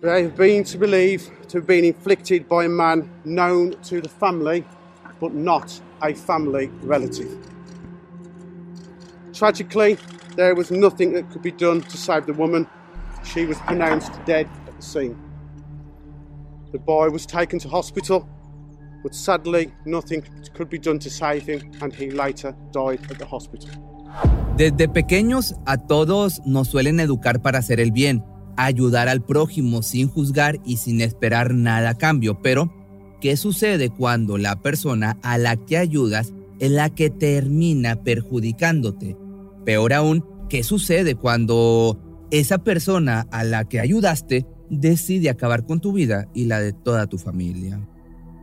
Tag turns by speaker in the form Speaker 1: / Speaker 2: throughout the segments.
Speaker 1: They have been to believe to have been inflicted by a man known to the family, but not a family relative. Tragically, there was nothing that could be done to save the woman. She was pronounced dead at the scene. The boy was taken to hospital, but sadly, nothing could be done to save him, and he later died at the hospital.
Speaker 2: Desde pequeños a todos nos suelen educar para hacer el bien, ayudar al prójimo sin juzgar y sin esperar nada a cambio. Pero, ¿qué sucede cuando la persona a la que ayudas es la que termina perjudicándote? Peor aún, ¿qué sucede cuando esa persona a la que ayudaste decide acabar con tu vida y la de toda tu familia?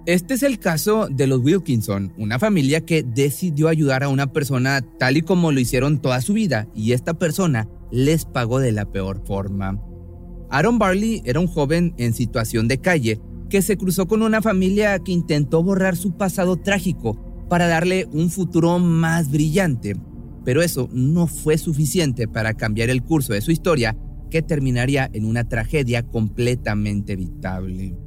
Speaker 2: Este es el caso de los Wilkinson, una familia que decidió ayudar a una persona tal y como lo hicieron toda su vida y esta persona les pagó de la peor forma. Aaron Barley era un joven en situación de calle que se cruzó con una familia que intentó borrar su pasado trágico para darle un futuro más brillante. Pero eso no fue suficiente para cambiar el curso de su historia que terminaría en una tragedia completamente evitable.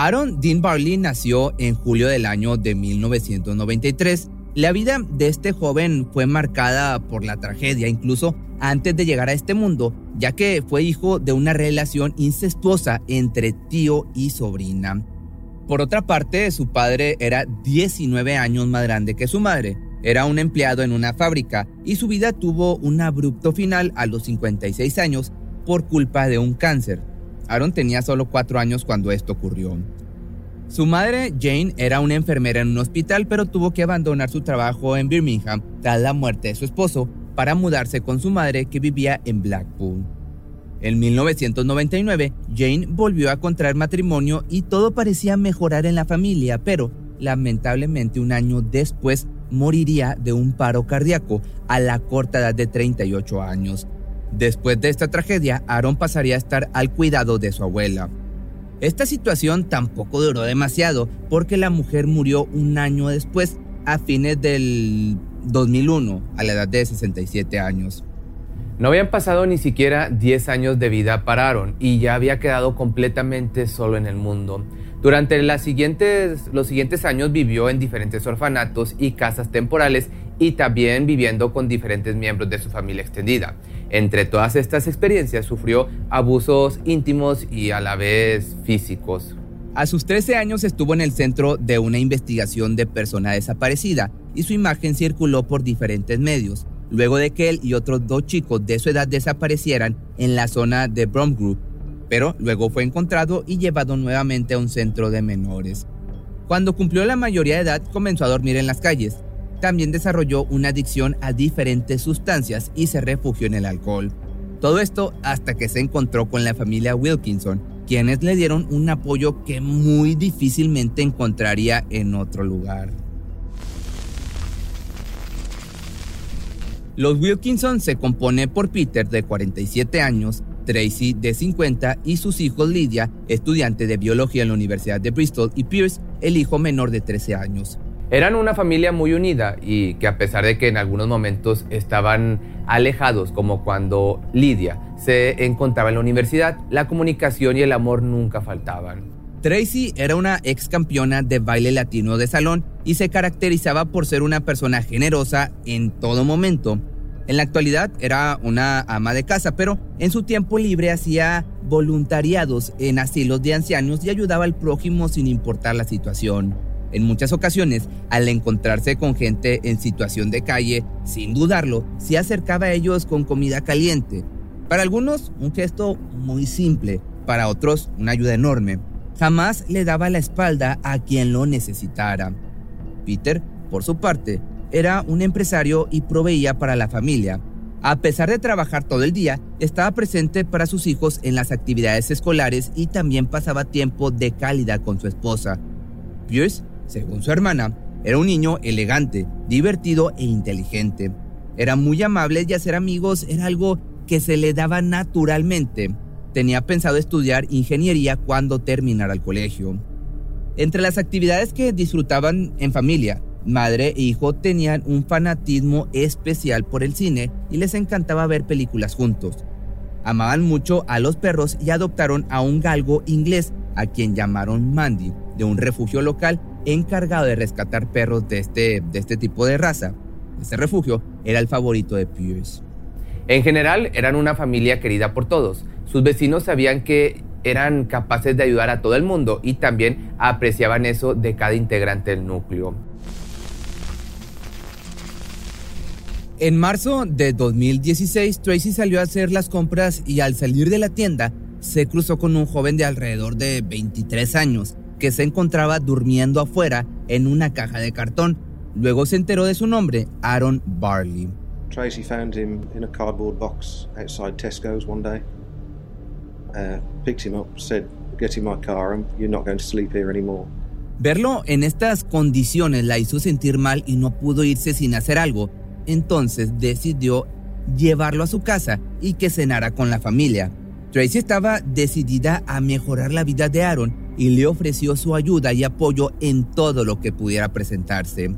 Speaker 2: Aaron Dean Barley nació en julio del año de 1993. La vida de este joven fue marcada por la tragedia, incluso antes de llegar a este mundo, ya que fue hijo de una relación incestuosa entre tío y sobrina. Por otra parte, su padre era 19 años más grande que su madre. Era un empleado en una fábrica y su vida tuvo un abrupto final a los 56 años por culpa de un cáncer. Aaron tenía solo cuatro años cuando esto ocurrió. Su madre, Jane, era una enfermera en un hospital, pero tuvo que abandonar su trabajo en Birmingham tras la muerte de su esposo para mudarse con su madre que vivía en Blackpool. En 1999, Jane volvió a contraer matrimonio y todo parecía mejorar en la familia, pero lamentablemente un año después moriría de un paro cardíaco a la corta edad de 38 años. Después de esta tragedia, Aaron pasaría a estar al cuidado de su abuela. Esta situación tampoco duró demasiado porque la mujer murió un año después, a fines del 2001, a la edad de 67 años.
Speaker 3: No habían pasado ni siquiera 10 años de vida para Aaron y ya había quedado completamente solo en el mundo. Durante los siguientes años vivió en diferentes orfanatos y casas temporales y también viviendo con diferentes miembros de su familia extendida. Entre todas estas experiencias sufrió abusos íntimos y a la vez físicos.
Speaker 2: A sus 13 años estuvo en el centro de una investigación de persona desaparecida y su imagen circuló por diferentes medios, luego de que él y otros dos chicos de su edad desaparecieran en la zona de Bromgrove, pero luego fue encontrado y llevado nuevamente a un centro de menores. Cuando cumplió la mayoría de edad comenzó a dormir en las calles, también desarrolló una adicción a diferentes sustancias y se refugió en el alcohol. Todo esto hasta que se encontró con la familia Wilkinson, quienes le dieron un apoyo que muy difícilmente encontraría en otro lugar. Los Wilkinson se compone por Peter de 47 años, Tracy de 50 y sus hijos Lydia, estudiante de biología en la Universidad de Bristol, y Pierce, el hijo menor de 13 años.
Speaker 3: Eran una familia muy unida y que a pesar de que en algunos momentos estaban alejados, como cuando Lidia se encontraba en la universidad, la comunicación y el amor nunca faltaban.
Speaker 2: Tracy era una ex campeona de baile latino de salón y se caracterizaba por ser una persona generosa en todo momento. En la actualidad era una ama de casa, pero en su tiempo libre hacía voluntariados en asilos de ancianos y ayudaba al prójimo sin importar la situación. En muchas ocasiones, al encontrarse con gente en situación de calle, sin dudarlo, se acercaba a ellos con comida caliente. Para algunos, un gesto muy simple, para otros, una ayuda enorme. Jamás le daba la espalda a quien lo necesitara. Peter, por su parte, era un empresario y proveía para la familia. A pesar de trabajar todo el día, estaba presente para sus hijos en las actividades escolares y también pasaba tiempo de calidad con su esposa. Pierce, según su hermana, era un niño elegante, divertido e inteligente. Era muy amable y hacer amigos era algo que se le daba naturalmente. Tenía pensado estudiar ingeniería cuando terminara el colegio. Entre las actividades que disfrutaban en familia, madre e hijo tenían un fanatismo especial por el cine y les encantaba ver películas juntos. Amaban mucho a los perros y adoptaron a un galgo inglés a quien llamaron Mandy, de un refugio local encargado de rescatar perros de este, de este tipo de raza. Este refugio era el favorito de Pierce.
Speaker 3: En general, eran una familia querida por todos. Sus vecinos sabían que eran capaces de ayudar a todo el mundo y también apreciaban eso de cada integrante del núcleo.
Speaker 2: En marzo de 2016, Tracy salió a hacer las compras y al salir de la tienda se cruzó con un joven de alrededor de 23 años que se encontraba durmiendo afuera en una caja de cartón. Luego se enteró de su nombre, Aaron Barley.
Speaker 4: Tracy found him in a cardboard box outside Tesco's one day. Uh, picked him up, said, "Get in my car, and you're not going to sleep here anymore."
Speaker 2: Verlo en estas condiciones la hizo sentir mal y no pudo irse sin hacer algo. Entonces decidió llevarlo a su casa y que cenara con la familia. Tracy estaba decidida a mejorar la vida de Aaron y le ofreció su ayuda y apoyo en todo lo que pudiera presentarse.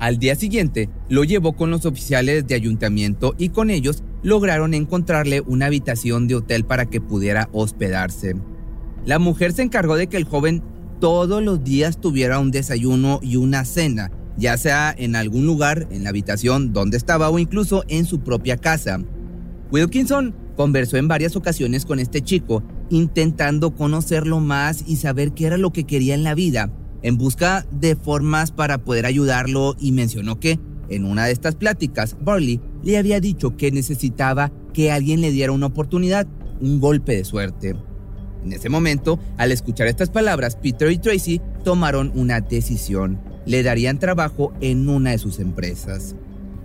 Speaker 2: Al día siguiente, lo llevó con los oficiales de ayuntamiento y con ellos lograron encontrarle una habitación de hotel para que pudiera hospedarse. La mujer se encargó de que el joven todos los días tuviera un desayuno y una cena ya sea en algún lugar, en la habitación donde estaba o incluso en su propia casa. Wilkinson conversó en varias ocasiones con este chico, intentando conocerlo más y saber qué era lo que quería en la vida, en busca de formas para poder ayudarlo y mencionó que, en una de estas pláticas, Barley le había dicho que necesitaba que alguien le diera una oportunidad, un golpe de suerte. En ese momento, al escuchar estas palabras, Peter y Tracy tomaron una decisión le darían trabajo en una de sus empresas.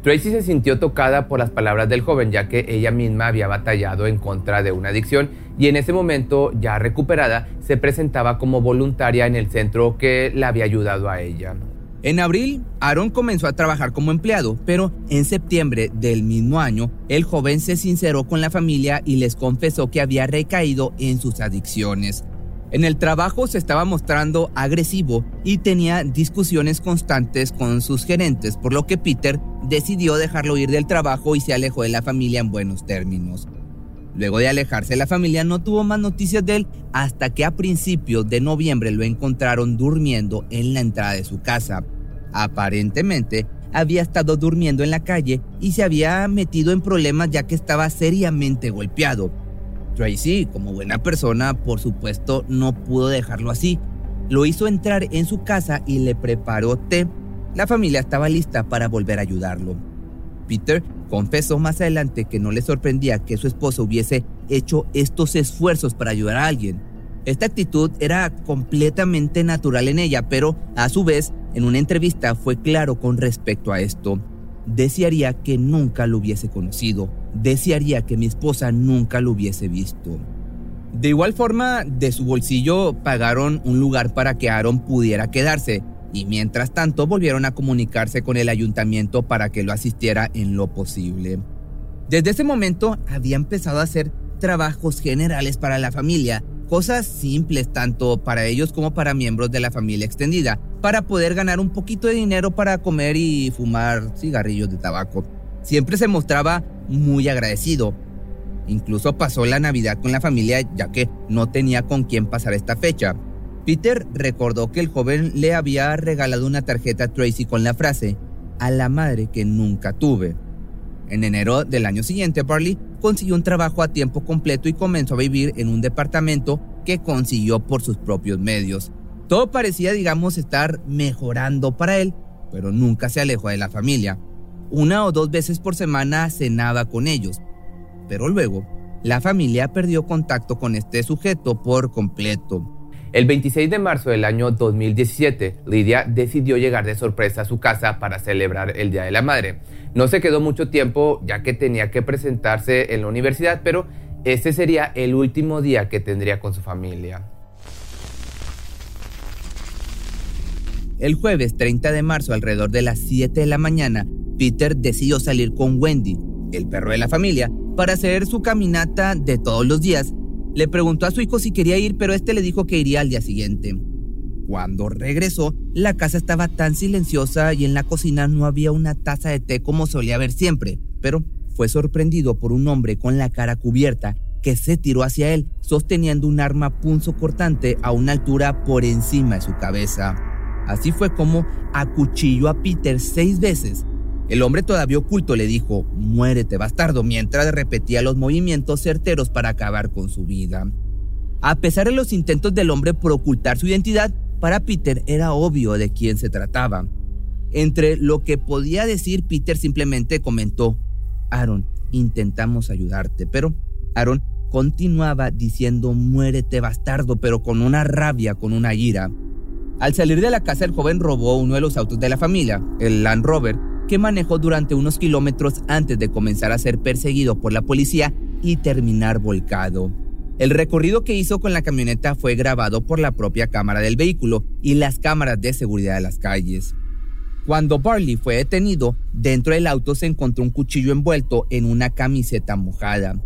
Speaker 3: Tracy se sintió tocada por las palabras del joven ya que ella misma había batallado en contra de una adicción y en ese momento, ya recuperada, se presentaba como voluntaria en el centro que la había ayudado a ella.
Speaker 2: En abril, Aaron comenzó a trabajar como empleado, pero en septiembre del mismo año, el joven se sinceró con la familia y les confesó que había recaído en sus adicciones. En el trabajo se estaba mostrando agresivo y tenía discusiones constantes con sus gerentes, por lo que Peter decidió dejarlo ir del trabajo y se alejó de la familia en buenos términos. Luego de alejarse la familia no tuvo más noticias de él hasta que a principios de noviembre lo encontraron durmiendo en la entrada de su casa. Aparentemente había estado durmiendo en la calle y se había metido en problemas ya que estaba seriamente golpeado. Tracy, como buena persona, por supuesto, no pudo dejarlo así. Lo hizo entrar en su casa y le preparó té. La familia estaba lista para volver a ayudarlo. Peter confesó más adelante que no le sorprendía que su esposa hubiese hecho estos esfuerzos para ayudar a alguien. Esta actitud era completamente natural en ella, pero a su vez, en una entrevista fue claro con respecto a esto. Desearía que nunca lo hubiese conocido desearía que mi esposa nunca lo hubiese visto. De igual forma, de su bolsillo pagaron un lugar para que Aaron pudiera quedarse y mientras tanto volvieron a comunicarse con el ayuntamiento para que lo asistiera en lo posible. Desde ese momento había empezado a hacer trabajos generales para la familia, cosas simples tanto para ellos como para miembros de la familia extendida, para poder ganar un poquito de dinero para comer y fumar cigarrillos de tabaco. Siempre se mostraba muy agradecido. Incluso pasó la Navidad con la familia ya que no tenía con quién pasar esta fecha. Peter recordó que el joven le había regalado una tarjeta a Tracy con la frase, a la madre que nunca tuve. En enero del año siguiente, Barley consiguió un trabajo a tiempo completo y comenzó a vivir en un departamento que consiguió por sus propios medios. Todo parecía, digamos, estar mejorando para él, pero nunca se alejó de la familia. Una o dos veces por semana cenaba con ellos, pero luego la familia perdió contacto con este sujeto por completo.
Speaker 3: El 26 de marzo del año 2017, Lidia decidió llegar de sorpresa a su casa para celebrar el Día de la Madre. No se quedó mucho tiempo ya que tenía que presentarse en la universidad, pero este sería el último día que tendría con su familia.
Speaker 2: El jueves 30 de marzo, alrededor de las 7 de la mañana, Peter decidió salir con Wendy, el perro de la familia, para hacer su caminata de todos los días le preguntó a su hijo si quería ir, pero este le dijo que iría al día siguiente. Cuando regresó, la casa estaba tan silenciosa y en la cocina no había una taza de té como solía haber siempre, pero fue sorprendido por un hombre con la cara cubierta que se tiró hacia él, sosteniendo un arma cortante a una altura por encima de su cabeza. Así fue como acuchilló a Peter seis veces el hombre todavía oculto le dijo, muérete bastardo, mientras repetía los movimientos certeros para acabar con su vida. A pesar de los intentos del hombre por ocultar su identidad, para Peter era obvio de quién se trataba. Entre lo que podía decir, Peter simplemente comentó, Aaron, intentamos ayudarte, pero Aaron continuaba diciendo, muérete bastardo, pero con una rabia, con una ira. Al salir de la casa, el joven robó uno de los autos de la familia, el Land Rover, que manejó durante unos kilómetros antes de comenzar a ser perseguido por la policía y terminar volcado. El recorrido que hizo con la camioneta fue grabado por la propia cámara del vehículo y las cámaras de seguridad de las calles. Cuando Barley fue detenido, dentro del auto se encontró un cuchillo envuelto en una camiseta mojada.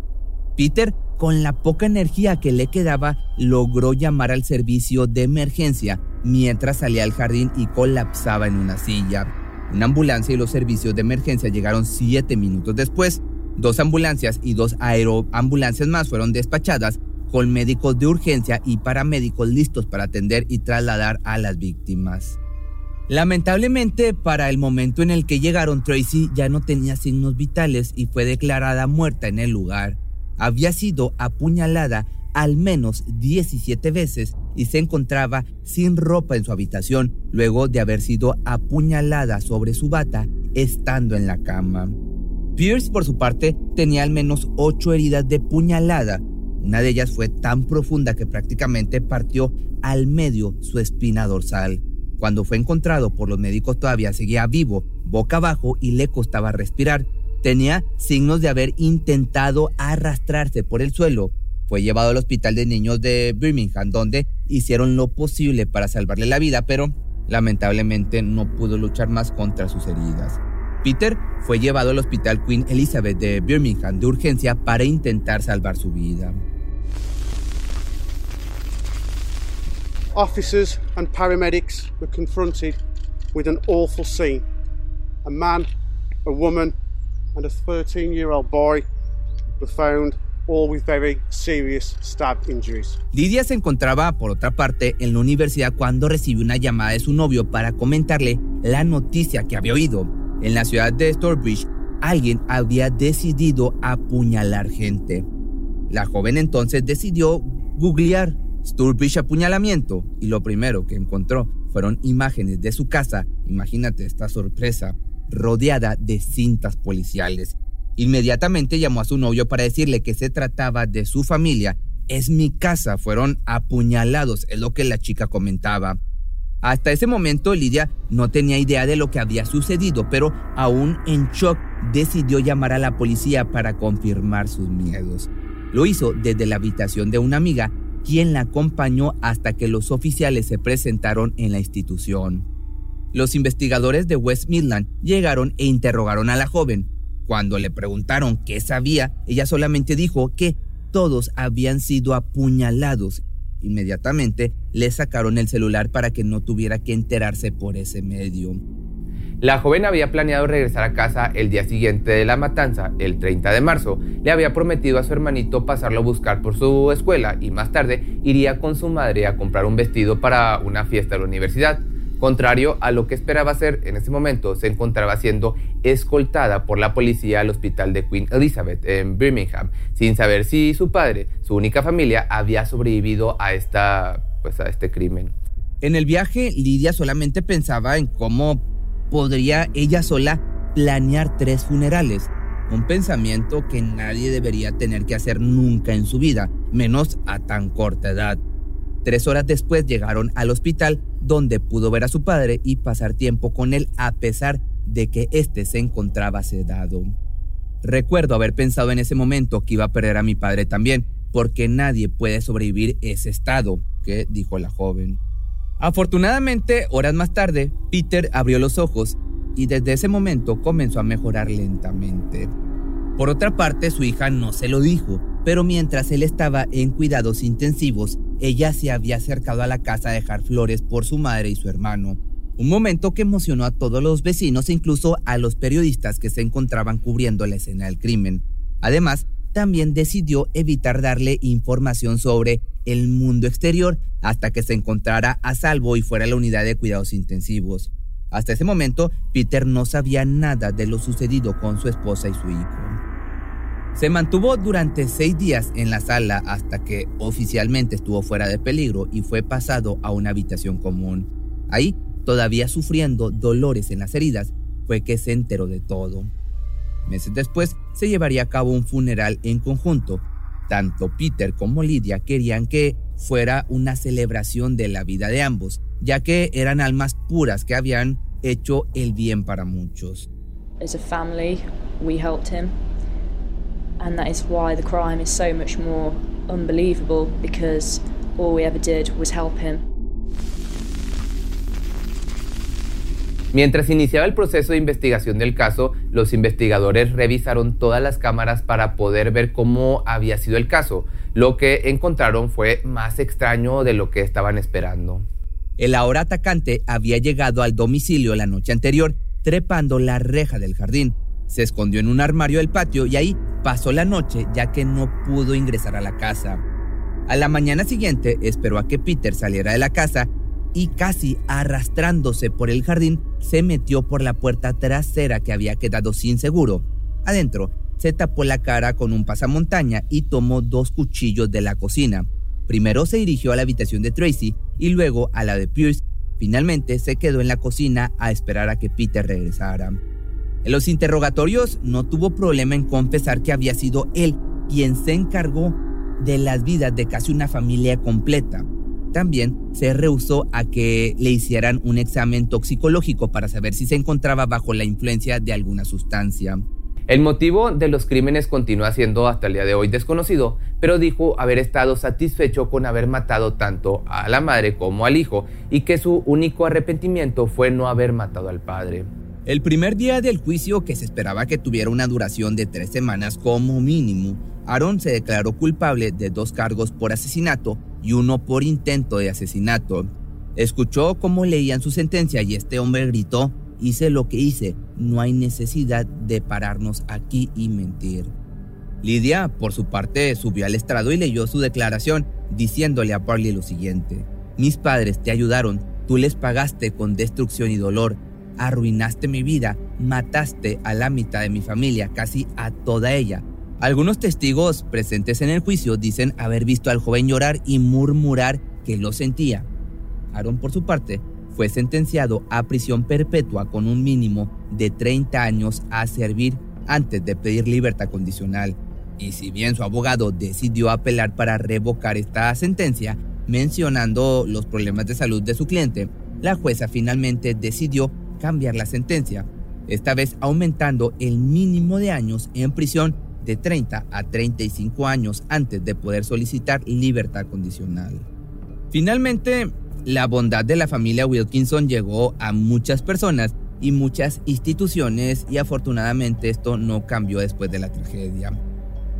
Speaker 2: Peter, con la poca energía que le quedaba, logró llamar al servicio de emergencia mientras salía al jardín y colapsaba en una silla. Una ambulancia y los servicios de emergencia llegaron siete minutos después. Dos ambulancias y dos aeroambulancias más fueron despachadas con médicos de urgencia y paramédicos listos para atender y trasladar a las víctimas. Lamentablemente, para el momento en el que llegaron, Tracy ya no tenía signos vitales y fue declarada muerta en el lugar. Había sido apuñalada al menos 17 veces y se encontraba sin ropa en su habitación luego de haber sido apuñalada sobre su bata estando en la cama. Pierce, por su parte, tenía al menos ocho heridas de puñalada. Una de ellas fue tan profunda que prácticamente partió al medio su espina dorsal. Cuando fue encontrado por los médicos todavía seguía vivo, boca abajo y le costaba respirar. Tenía signos de haber intentado arrastrarse por el suelo fue llevado al hospital de niños de Birmingham, donde hicieron lo posible para salvarle la vida, pero lamentablemente no pudo luchar más contra sus heridas. Peter fue llevado al hospital Queen Elizabeth de Birmingham de urgencia para intentar salvar su vida.
Speaker 1: Officers and paramedics were confronted with an awful scene. A man, a woman, and a 13 year old boy were found very serious stab injuries.
Speaker 2: Lidia se encontraba, por otra parte, en la universidad cuando recibió una llamada de su novio para comentarle la noticia que había oído. En la ciudad de Stourbridge, alguien había decidido apuñalar gente. La joven entonces decidió googlear Stourbridge apuñalamiento y lo primero que encontró fueron imágenes de su casa, imagínate esta sorpresa, rodeada de cintas policiales Inmediatamente llamó a su novio para decirle que se trataba de su familia. Es mi casa, fueron apuñalados, es lo que la chica comentaba. Hasta ese momento Lidia no tenía idea de lo que había sucedido, pero aún en shock decidió llamar a la policía para confirmar sus miedos. Lo hizo desde la habitación de una amiga, quien la acompañó hasta que los oficiales se presentaron en la institución. Los investigadores de West Midland llegaron e interrogaron a la joven, cuando le preguntaron qué sabía, ella solamente dijo que todos habían sido apuñalados. Inmediatamente le sacaron el celular para que no tuviera que enterarse por ese medio.
Speaker 3: La joven había planeado regresar a casa el día siguiente de la matanza, el 30 de marzo. Le había prometido a su hermanito pasarlo a buscar por su escuela y más tarde iría con su madre a comprar un vestido para una fiesta de la universidad. Contrario a lo que esperaba hacer en ese momento, se encontraba siendo escoltada por la policía al hospital de Queen Elizabeth en Birmingham, sin saber si su padre, su única familia, había sobrevivido a, esta, pues, a este crimen.
Speaker 2: En el viaje, Lidia solamente pensaba en cómo podría ella sola planear tres funerales, un pensamiento que nadie debería tener que hacer nunca en su vida, menos a tan corta edad. Tres horas después llegaron al hospital donde pudo ver a su padre y pasar tiempo con él a pesar de que éste se encontraba sedado. Recuerdo haber pensado en ese momento que iba a perder a mi padre también, porque nadie puede sobrevivir ese estado, que dijo la joven. Afortunadamente, horas más tarde, Peter abrió los ojos y desde ese momento comenzó a mejorar lentamente. Por otra parte, su hija no se lo dijo, pero mientras él estaba en cuidados intensivos, ella se había acercado a la casa a dejar flores por su madre y su hermano. Un momento que emocionó a todos los vecinos e incluso a los periodistas que se encontraban cubriendo la escena del crimen. Además, también decidió evitar darle información sobre el mundo exterior hasta que se encontrara a salvo y fuera a la unidad de cuidados intensivos. Hasta ese momento, Peter no sabía nada de lo sucedido con su esposa y su hijo. Se mantuvo durante seis días en la sala hasta que oficialmente estuvo fuera de peligro y fue pasado a una habitación común. Ahí, todavía sufriendo dolores en las heridas, fue que se enteró de todo. Meses después se llevaría a cabo un funeral en conjunto. Tanto Peter como Lydia querían que fuera una celebración de la vida de ambos, ya que eran almas puras que habían hecho el bien para muchos.
Speaker 5: As a family, we helped and that is why the crime is so much more unbelievable because all we ever did was help him.
Speaker 3: Mientras iniciaba el proceso de investigación del caso, los investigadores revisaron todas las cámaras para poder ver cómo había sido el caso. Lo que encontraron fue más extraño de lo que estaban esperando.
Speaker 2: El ahora atacante había llegado al domicilio la noche anterior, trepando la reja del jardín. Se escondió en un armario del patio y ahí pasó la noche ya que no pudo ingresar a la casa. A la mañana siguiente esperó a que Peter saliera de la casa y casi arrastrándose por el jardín se metió por la puerta trasera que había quedado sin seguro. Adentro se tapó la cara con un pasamontaña y tomó dos cuchillos de la cocina. Primero se dirigió a la habitación de Tracy y luego a la de Pierce. Finalmente se quedó en la cocina a esperar a que Peter regresara. En los interrogatorios no tuvo problema en confesar que había sido él quien se encargó de las vidas de casi una familia completa. También se rehusó a que le hicieran un examen toxicológico para saber si se encontraba bajo la influencia de alguna sustancia.
Speaker 3: El motivo de los crímenes continúa siendo hasta el día de hoy desconocido, pero dijo haber estado satisfecho con haber matado tanto a la madre como al hijo y que su único arrepentimiento fue no haber matado al padre.
Speaker 2: El primer día del juicio, que se esperaba que tuviera una duración de tres semanas como mínimo, Aaron se declaró culpable de dos cargos por asesinato y uno por intento de asesinato. Escuchó cómo leían su sentencia y este hombre gritó, hice lo que hice, no hay necesidad de pararnos aquí y mentir. Lidia, por su parte, subió al estrado y leyó su declaración, diciéndole a Barley lo siguiente, mis padres te ayudaron, tú les pagaste con destrucción y dolor, arruinaste mi vida, mataste a la mitad de mi familia, casi a toda ella. Algunos testigos presentes en el juicio dicen haber visto al joven llorar y murmurar que lo sentía. Aaron, por su parte, fue sentenciado a prisión perpetua con un mínimo de 30 años a servir antes de pedir libertad condicional. Y si bien su abogado decidió apelar para revocar esta sentencia, mencionando los problemas de salud de su cliente, la jueza finalmente decidió cambiar la sentencia, esta vez aumentando el mínimo de años en prisión de 30 a 35 años antes de poder solicitar libertad condicional. Finalmente, la bondad de la familia Wilkinson llegó a muchas personas y muchas instituciones y afortunadamente esto no cambió después de la tragedia.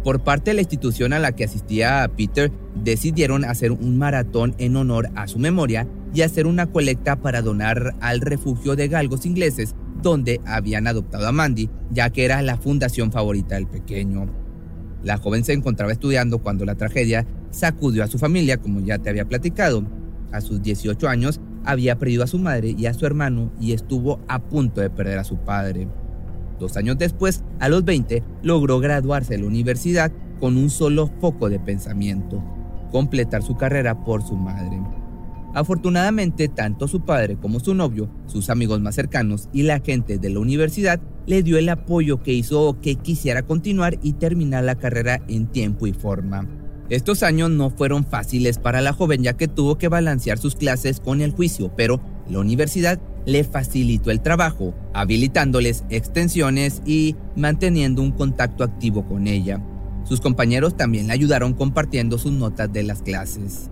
Speaker 2: Por parte de la institución a la que asistía Peter, decidieron hacer un maratón en honor a su memoria y hacer una colecta para donar al refugio de galgos ingleses donde habían adoptado a Mandy, ya que era la fundación favorita del pequeño. La joven se encontraba estudiando cuando la tragedia sacudió a su familia, como ya te había platicado. A sus 18 años había perdido a su madre y a su hermano y estuvo a punto de perder a su padre. Dos años después, a los 20, logró graduarse de la universidad con un solo foco de pensamiento, completar su carrera por su madre. Afortunadamente, tanto su padre como su novio, sus amigos más cercanos y la gente de la universidad le dio el apoyo que hizo que quisiera continuar y terminar la carrera en tiempo y forma. Estos años no fueron fáciles para la joven ya que tuvo que balancear sus clases con el juicio, pero la universidad le facilitó el trabajo, habilitándoles extensiones y manteniendo un contacto activo con ella. Sus compañeros también le ayudaron compartiendo sus notas de las clases.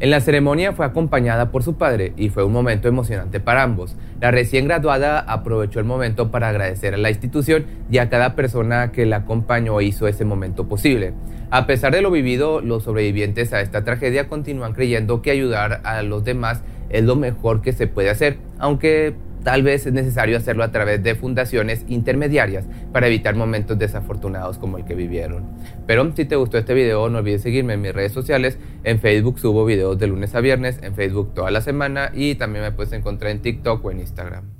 Speaker 3: En la ceremonia fue acompañada por su padre y fue un momento emocionante para ambos. La recién graduada aprovechó el momento para agradecer a la institución y a cada persona que la acompañó e hizo ese momento posible. A pesar de lo vivido, los sobrevivientes a esta tragedia continúan creyendo que ayudar a los demás es lo mejor que se puede hacer, aunque Tal vez es necesario hacerlo a través de fundaciones intermediarias para evitar momentos desafortunados como el que vivieron. Pero si te gustó este video, no olvides seguirme en mis redes sociales. En Facebook subo videos de lunes a viernes, en Facebook toda la semana y también me puedes encontrar en TikTok o en Instagram.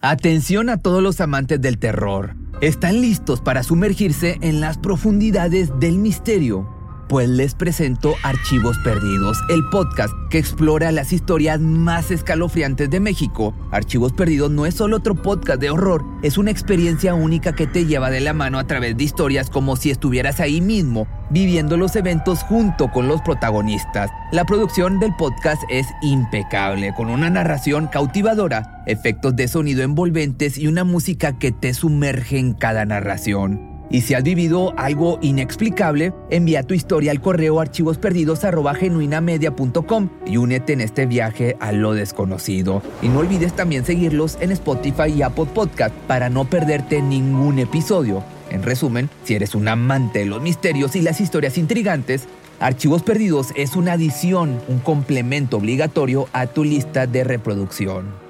Speaker 2: Atención a todos los amantes del terror. ¿Están listos para sumergirse en las profundidades del misterio? Pues les presento Archivos Perdidos, el podcast que explora las historias más escalofriantes de México. Archivos Perdidos no es solo otro podcast de horror, es una experiencia única que te lleva de la mano a través de historias como si estuvieras ahí mismo, viviendo los eventos junto con los protagonistas. La producción del podcast es impecable, con una narración cautivadora, efectos de sonido envolventes y una música que te sumerge en cada narración. Y si has vivido algo inexplicable, envía tu historia al correo archivosperdidos.genuinamedia.com y únete en este viaje a lo desconocido. Y no olvides también seguirlos en Spotify y Apple Podcast para no perderte ningún episodio. En resumen, si eres un amante de los misterios y las historias intrigantes, Archivos Perdidos es una adición, un complemento obligatorio a tu lista de reproducción.